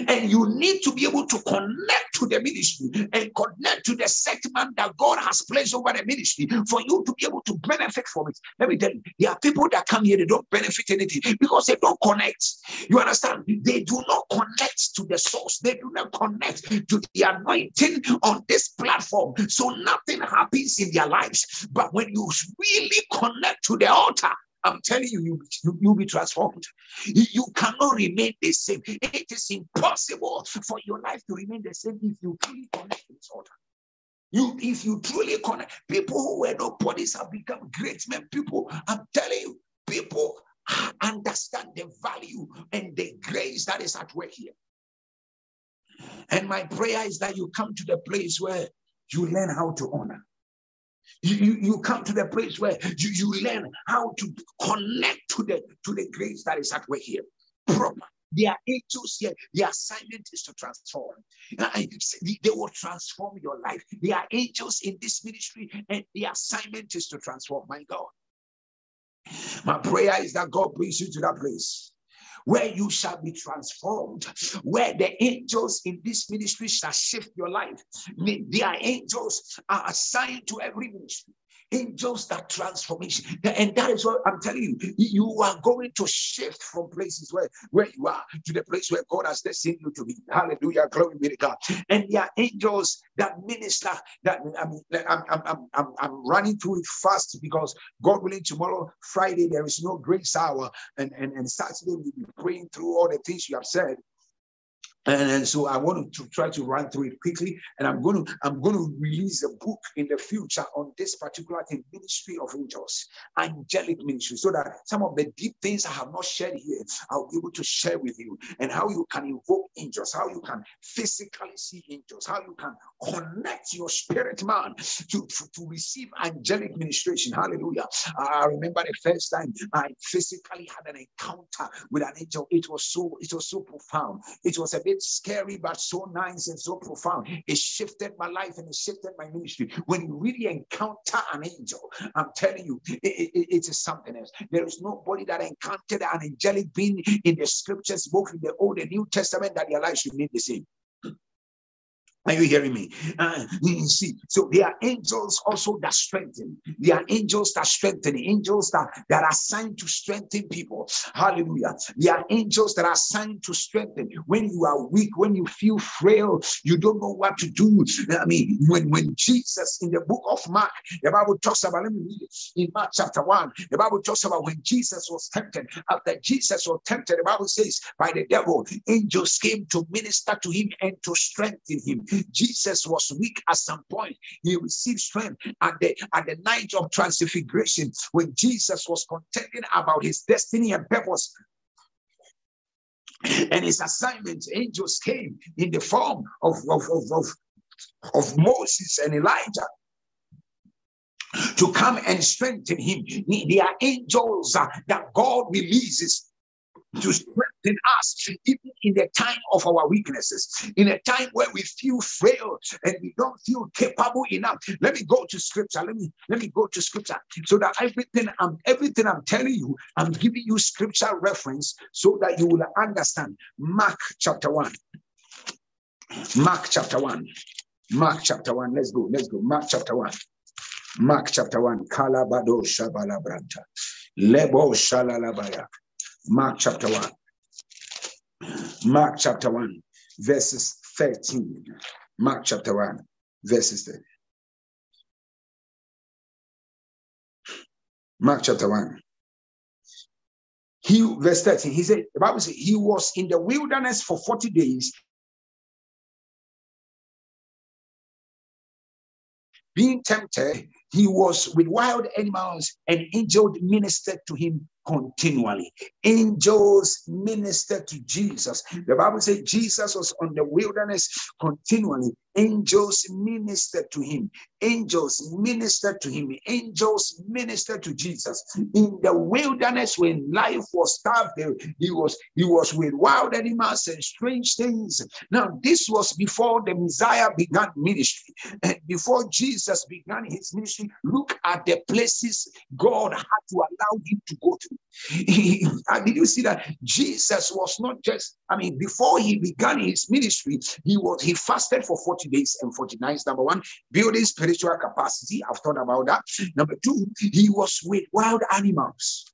And you need to be able to connect to the ministry and connect to the segment that God has placed over the ministry for you to be able to benefit from it. Let me tell you, there are people that come here, they don't benefit anything because they don't connect. You understand? They do not connect to the source, they do not connect to the anointing on this platform. So nothing happens in their lives. But when you really connect to the altar, I'm telling you, you, you, you'll be transformed. You cannot remain the same. It is impossible for your life to remain the same if you truly connect this altar. You, if you truly connect, people who were nobodies have become great men. People, I'm telling you, people understand the value and the grace that is at work here. And my prayer is that you come to the place where you learn how to honor. You, you, come to the place where you, you learn how to connect to the to the grace that is at work here. Proper. Their angels here, their assignment is to transform. Uh, they will transform your life. They are angels in this ministry, and the assignment is to transform. My God. My prayer is that God brings you to that place where you shall be transformed, where the angels in this ministry shall shift your life. Their angels are assigned to every ministry angels that transformation. And that is what I'm telling you. You are going to shift from places where, where you are to the place where God has destined you to be. Hallelujah. Glory be to God. And there are angels that minister that I mean, I'm, I'm, I'm, I'm running through it fast because God willing, tomorrow, Friday, there is no grace hour. And, and, and Saturday, we'll be praying through all the things you have said. And, and, so I want to try to run through it quickly. And I'm going to I'm going to release a book in the future on this particular thing, ministry of angels, angelic ministry, so that some of the deep things I have not shared here, I'll be able to share with you, and how you can invoke angels, how you can physically see angels, how you can connect your spirit man to, to, to receive angelic ministration. Hallelujah. I remember the first time I physically had an encounter with an angel. It was so it was so profound. It was a bit scary, but so nice and so profound. It shifted my life and it shifted my ministry. When you really encounter an angel, I'm telling you, it, it, it is something else. There is nobody that encountered an angelic being in the scriptures, both in the Old and New Testament, that their life should be the same. Are you hearing me? Uh, you see, so there are angels also that strengthen. There are angels that strengthen, angels that, that are assigned to strengthen people. Hallelujah. There are angels that are assigned to strengthen. When you are weak, when you feel frail, you don't know what to do. I mean, when, when Jesus in the book of Mark, the Bible talks about, let me read it in Mark chapter 1. The Bible talks about when Jesus was tempted. After Jesus was tempted, the Bible says, by the devil, angels came to minister to him and to strengthen him. Jesus was weak at some point. He received strength at the at the night of transfiguration when Jesus was contending about his destiny and purpose. And his assignment, angels came in the form of, of, of, of, of Moses and Elijah to come and strengthen him. They are angels that God releases to strengthen us, even in the time of our weaknesses, in a time where we feel frail and we don't feel capable enough. Let me go to scripture. Let me let me go to scripture so that everything I'm everything I'm telling you, I'm giving you scripture reference so that you will understand. Mark chapter one. Mark chapter one. Mark chapter one. Let's go. Let's go. Mark chapter one. Mark chapter one. Kalabado Shabalabranta. Lebo Shalalabaya. Mark chapter 1. Mark chapter 1, verses 13. Mark chapter 1, verses 13. Mark chapter 1. He, verse 13, he said, the Bible says, he was in the wilderness for 40 days, being tempted. He was with wild animals, and angels ministered to him continually. Angels ministered to Jesus. The Bible says Jesus was on the wilderness continually. Angels ministered to him. Angels ministered to him. Angels ministered to Jesus. In the wilderness, when life was tough, he was he was with wild animals and strange things. Now, this was before the Messiah began ministry. And before Jesus began his ministry, look at the places God had to allow him to go to. did you see that Jesus was not just, I mean, before he began his ministry, he was he fasted for 40 days and 40 nights. Number one, building spiritual capacity. I've thought about that. Number two, he was with wild animals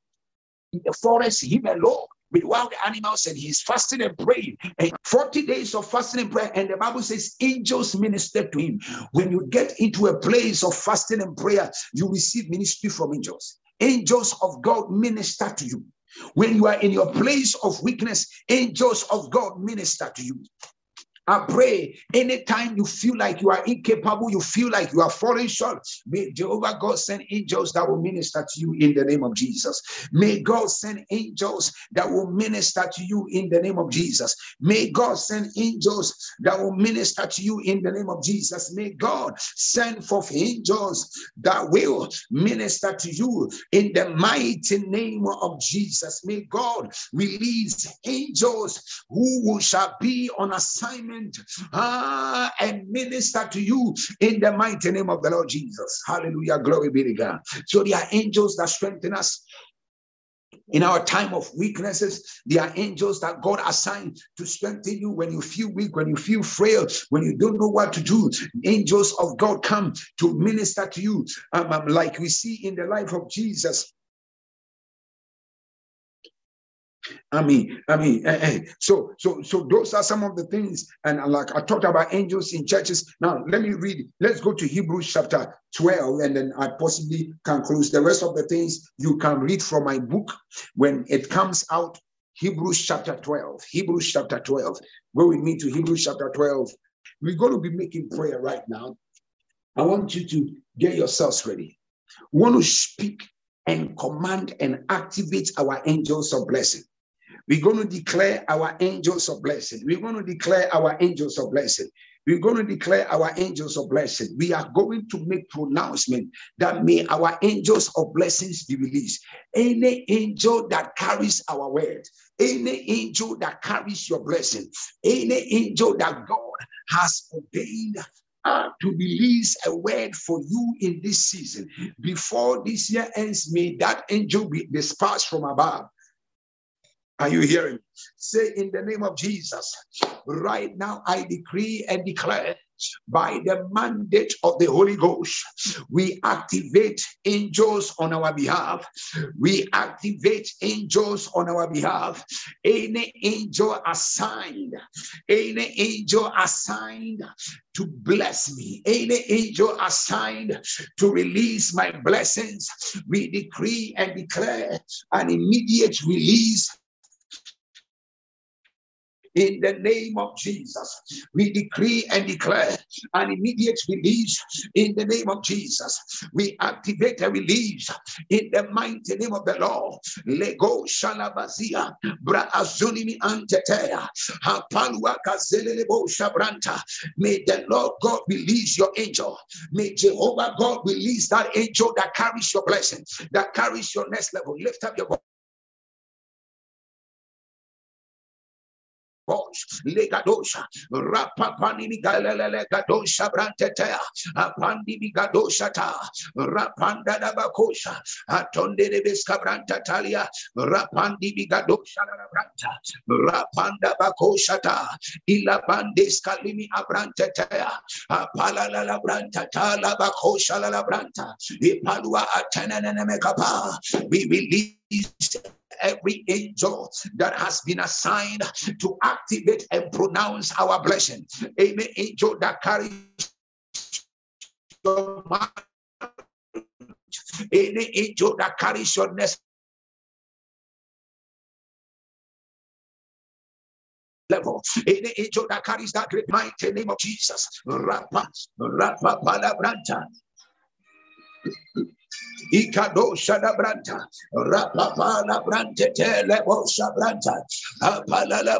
in the forest, him alone with wild animals and he's fasting and praying. And 40 days of fasting and prayer. And the Bible says angels ministered to him. When you get into a place of fasting and prayer, you receive ministry from angels angels of God minister to you. When you are in your place of weakness, angels of God minister to you. I pray anytime you feel like you are incapable, you feel like you are falling short, may Jehovah God send angels that will minister to you in the name of Jesus. May God send angels that will minister to you in the name of Jesus. May God send angels that will minister to you in the name of Jesus. May God send forth angels that will minister to you in the mighty name of Jesus. May God release angels who shall be on assignment uh, and minister to you in the mighty name of the Lord Jesus. Hallelujah. Glory be to God. So there are angels that strengthen us in our time of weaknesses, there are angels that God assigned to strengthen you when you feel weak, when you feel frail, when you don't know what to do. Angels of God come to minister to you, um, um, like we see in the life of Jesus. I mean, I mean, eh, eh. so so so those are some of the things, and like I talked about angels in churches. Now let me read. Let's go to Hebrews chapter twelve, and then I possibly can close the rest of the things you can read from my book when it comes out. Hebrews chapter twelve. Hebrews chapter twelve. Go with me to Hebrews chapter twelve. We're going to be making prayer right now. I want you to get yourselves ready. We want to speak and command and activate our angels of blessing. We're going to declare our angels of blessing. We're going to declare our angels of blessing. We're going to declare our angels of blessing. We are going to make pronouncement that may our angels of blessings be released. Any angel that carries our word, any angel that carries your blessing, any angel that God has ordained uh, to release a word for you in this season. Before this year ends, may that angel be dispatched from above are you hearing? Say in the name of Jesus, right now I decree and declare by the mandate of the Holy Ghost, we activate angels on our behalf. We activate angels on our behalf. Any angel assigned, any angel assigned to bless me, any angel assigned to release my blessings, we decree and declare an immediate release in the name of Jesus. We decree and declare an immediate release in the name of Jesus. We activate a release in the mighty name of the Lord. Lego shalabazia bra azunimi antetea hapalwa kazelelebo shabranta. May the Lord God release your angel. May Jehovah God release that angel that carries your blessing, that carries your next level. Lift up your voice. Well, Bosh, Legadosha, Rapapani Galele Gadosha Brantetea, Apandi Bigadoshata, Rapanda Dabakosha, Atonde de Biscabranta Talia, Rapandi Bigadosha Branta, Rapanda Bakoshata, Ilabandes Kalimi Abrantetea, Apala la Branta, Tala Bakosha la Branta, Ipalua Atananamekapa, we release every angel that has been assigned to activate and pronounce our blessing. Any angel that carries your mind, any angel that carries your nest level. Any angel that carries that great mighty name of Jesus. Rapa, rapa, palabranta. Ikado Shadabranta, Rapapala Brante Telebo Shabranta, Apalala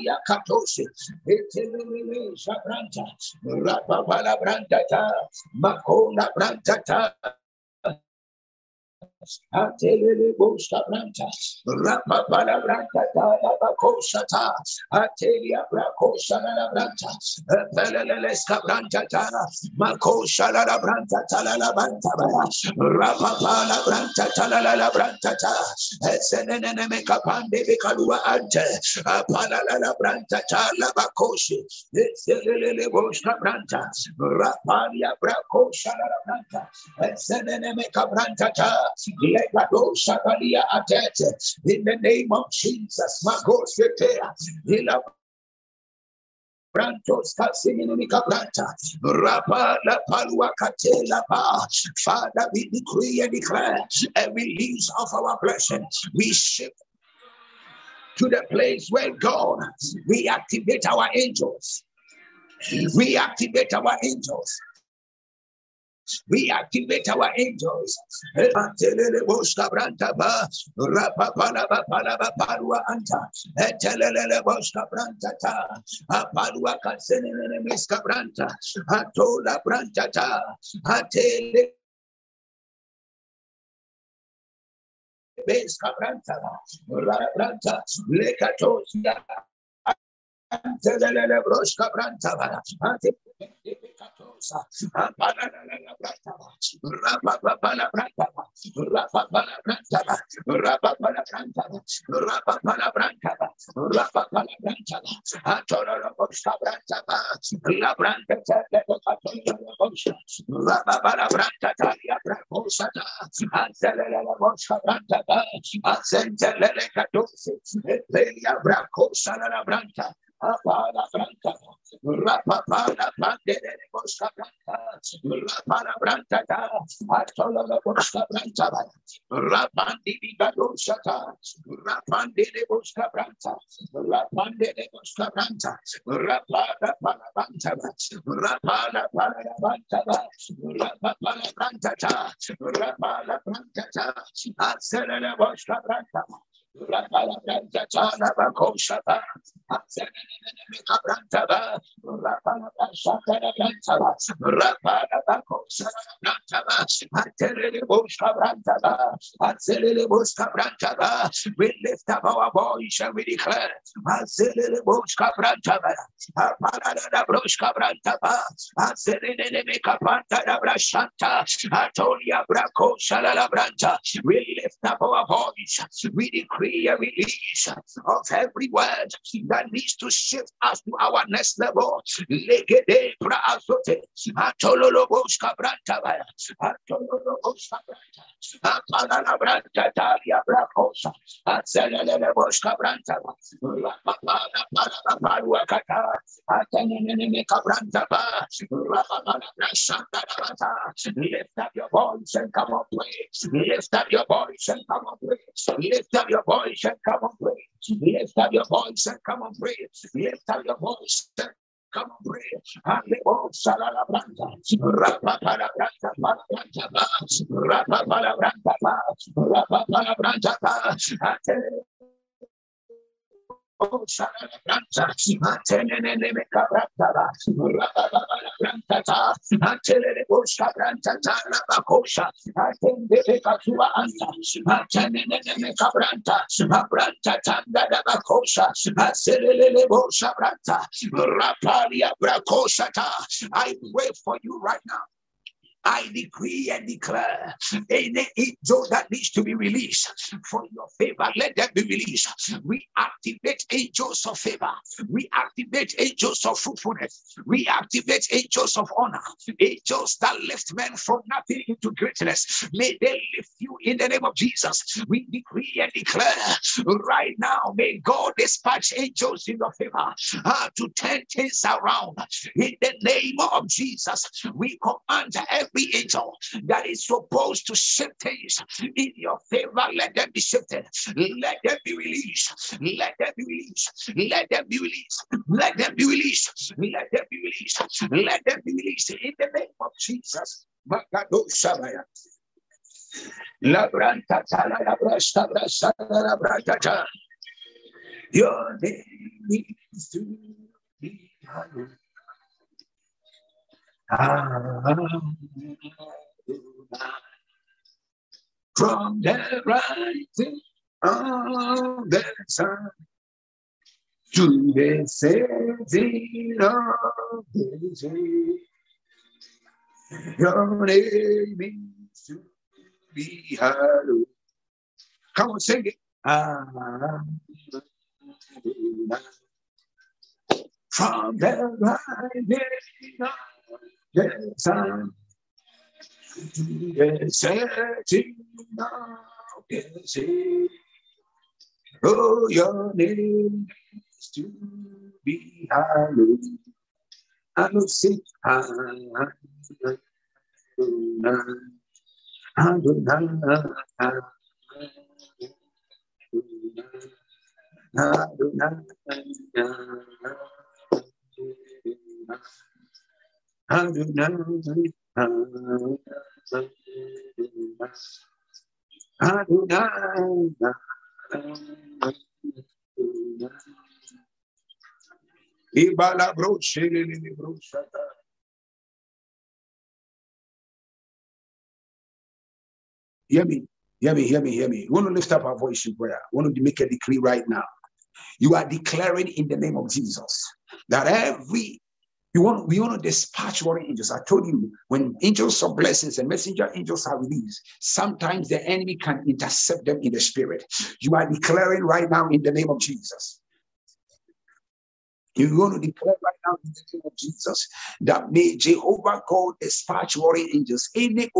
Maria. Rapa branta Rapalia brakosa la branta. Esenene me kabranta ta. In the name of Jesus, Magosete, Hila Brantos Casiminica Planta, Rapa La Palua Catela Father, we decree and declare a release of our blessing. We shift to the place where God, we activate our angels. We activate our angels. We activate our angels. Antelele bosta branta ba rapa pala ba pala ba parua anta. Etelele bosta branta ta. Apalua kasenele meska branta. Atola branta. Atele Beska branta. Branta. Branca, Antelele broska branta ba. Katosa, Apanana Bratava, Rapapala Brantava, Rapapala Brantava, Rapapala Brantava, Rapapala Brantava, Rapapala Brantava, Atora La Branta, Rapapala Brantata, Yabracosata, Antelele Bosta Brantava, Azentelele Catosi, Elia Bracosa La Branta, Apala Branta, Rapapala Pandere Bosca Branta, Rapala Branta, Bosca Rapandi Rapandi Bosca Branta, Rapande Bosca Branta, Rapala Palabanta, Rapala Palabanta, Rapala Branta, Rapala Bosca Bacoshata, we lift up our voice and we declare we lift up our voice. We decree release of every word that needs to shift us to our next level. Lift up your voice and come on pray. Lift up your voice and come on pray. Lift up your voice and come on pray. Lift up your voice and come on pray. Lift up your voice and Come on, pray. Alebo salala branta. Rapa para branta para branta ba. Rapa para branta ba. Rapa para branta ba. I pray for you right now. I decree and declare any that needs to be released for your favor, let them be released. We activate angels of favor. We activate angels of fruitfulness. We activate angels of honor. Angels that lift men from nothing into greatness. May they lift you in the name of Jesus. We decree and declare right now, may God dispatch angels in your favor uh, to turn things around. In the name of Jesus, we command every every angel that is supposed to shift things in your favor, let them be shifted. Let them be released. Let them be released. Let them be released. Let them be released. Let them be released. Let them be released in the name of Jesus. Your name is to be hallowed. From the rising of the sun to the setting of the day. Your name is to be hallowed. Come on, sing it. From the rising of Oh, your name is to be hallowed. Adonai, Adonai, Adonai, Ibala broche lili brochata. Hear me, hear me, hear me, hear me. We want to lift up our voice in prayer. We want to make a decree right now. You are declaring in the name of Jesus that every you want, we want to dispatch warring angels. I told you when angels of blessings and messenger angels are released, sometimes the enemy can intercept them in the spirit. You are declaring right now in the name of Jesus. You want to declare right now in the name of Jesus that may Jehovah God dispatch warring angels. Any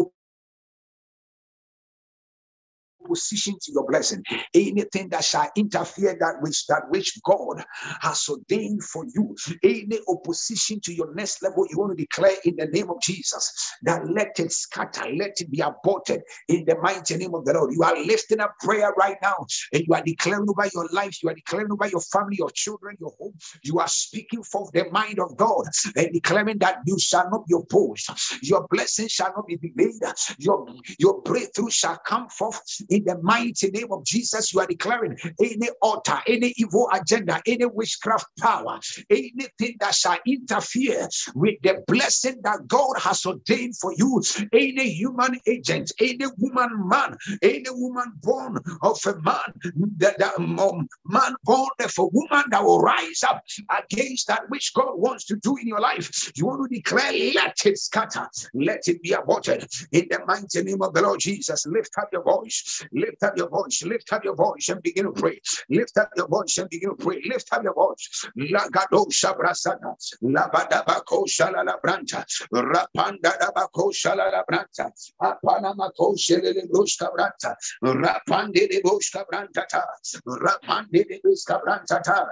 opposition to your blessing, anything that shall interfere that which that which God has ordained for you, any opposition to your next level, you want to declare in the name of Jesus that let it scatter, let it be aborted in the mighty name of the Lord. You are lifting up prayer right now, and you are declaring over your life, you are declaring over your family, your children, your home. You are speaking for the mind of God and declaring that you shall not be opposed, your blessing shall not be delayed, your your breakthrough shall come forth in the mighty name of Jesus, you are declaring any altar, any evil agenda, any witchcraft power, anything that shall interfere with the blessing that God has ordained for you, any human agent, any woman, man, any woman born of a man, that, that um, man born of a woman that will rise up against that which God wants to do in your life. You want to declare, let it scatter, let it be aborted in the mighty name of the Lord Jesus. Lift up your voice, Lift up your voice, lift up your voice and begin to pray. Lift up your voice and begin to pray. Lift up your voice. Lagado shabrasana, labadabako shalala branta, rapanda dabako shalala branta, apanamako shelele bruska branta, rapande de bruska branta ta, rapande de bruska branta ta.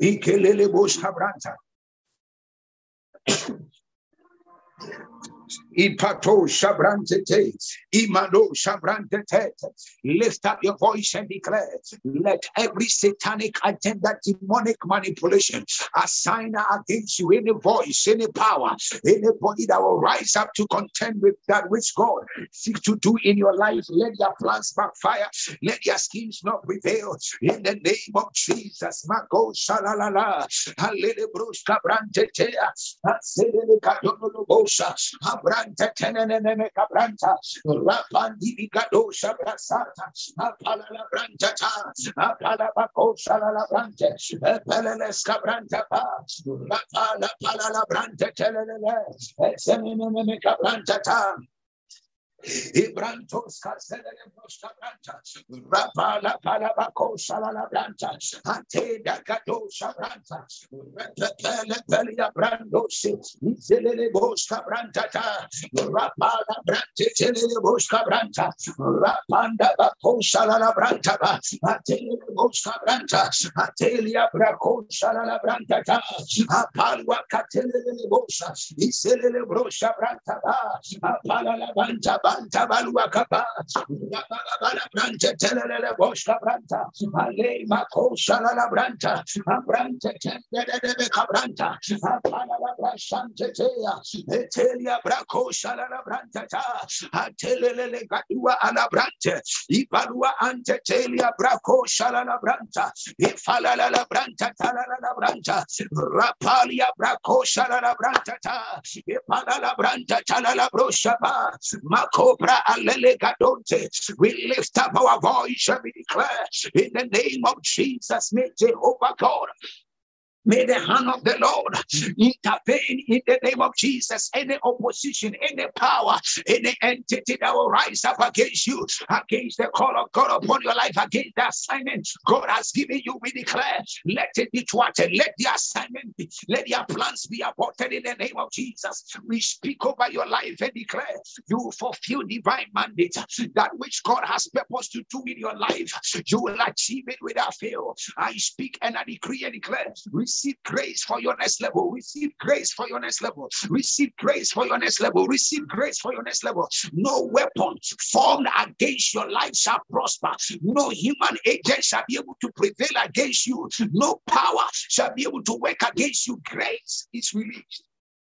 Ikelele bruska branta. Ipato shabrantete, imano shabrantete. Lift up your voice and declare, let every satanic agenda, demonic manipulation, assign against you any voice, any power, anybody that will rise up to contend with that which God seeks to do in your life. Let your plans backfire, let your schemes not prevail. In the name of Jesus, Mako shalalala, halele bruska brantete, haselele kadono bosha, Abranta tenene cabranta, Rapandi Vigado Shabrasata, Apala la Branta, Apala Baco Shala Brante, Peleles Cabranta, Rapala Pala la Branta Telele, Semineme Cabranta. Ibrantos Caselele Brosta Branta, Rapala Palabaco Shalala Branta, Ante da Gato Shabranta, Repele Pelia Brandos, Zelele Bosca Branta, Rapala Brante Telele Bosca Branta, Rapanda Baco Shalala Branta, Atele Bosca Branta, Atelia Braco Shalala Branta, Apalua Catele Bosa, Iselele Brosha Branta, Apala Branta, Manta balua kapa. Branta telele boshka branta. Ale mako shalala branta. Branta tendele kabranta. Apana la brashante tea. Etelia brako shalala branta ta. Atelele gadua ala branta. Ibalua ante telia brako shalala branta. Ifalala la branta talala la branta. Rapalia brako shalala branta la branta talala broshaba. Makobra We lift up our voice and we declare in the name of Jesus, may Jehovah God May the hand of the Lord intervene in the name of Jesus. Any opposition, any power, any entity that will rise up against you, against the call of God upon your life, against the assignment God has given you, we declare, let it be thwarted. Let the assignment be, let your plans be aborted in the name of Jesus. We speak over your life and declare you fulfill divine mandate. That which God has purposed to do in your life, you will achieve it without fail. I speak and I decree and declare Receive grace for your next level. Receive grace for your next level. Receive grace for your next level. Receive grace for your next level. No weapon formed against your life shall prosper. No human agent shall be able to prevail against you. No power shall be able to work against you. Grace is released.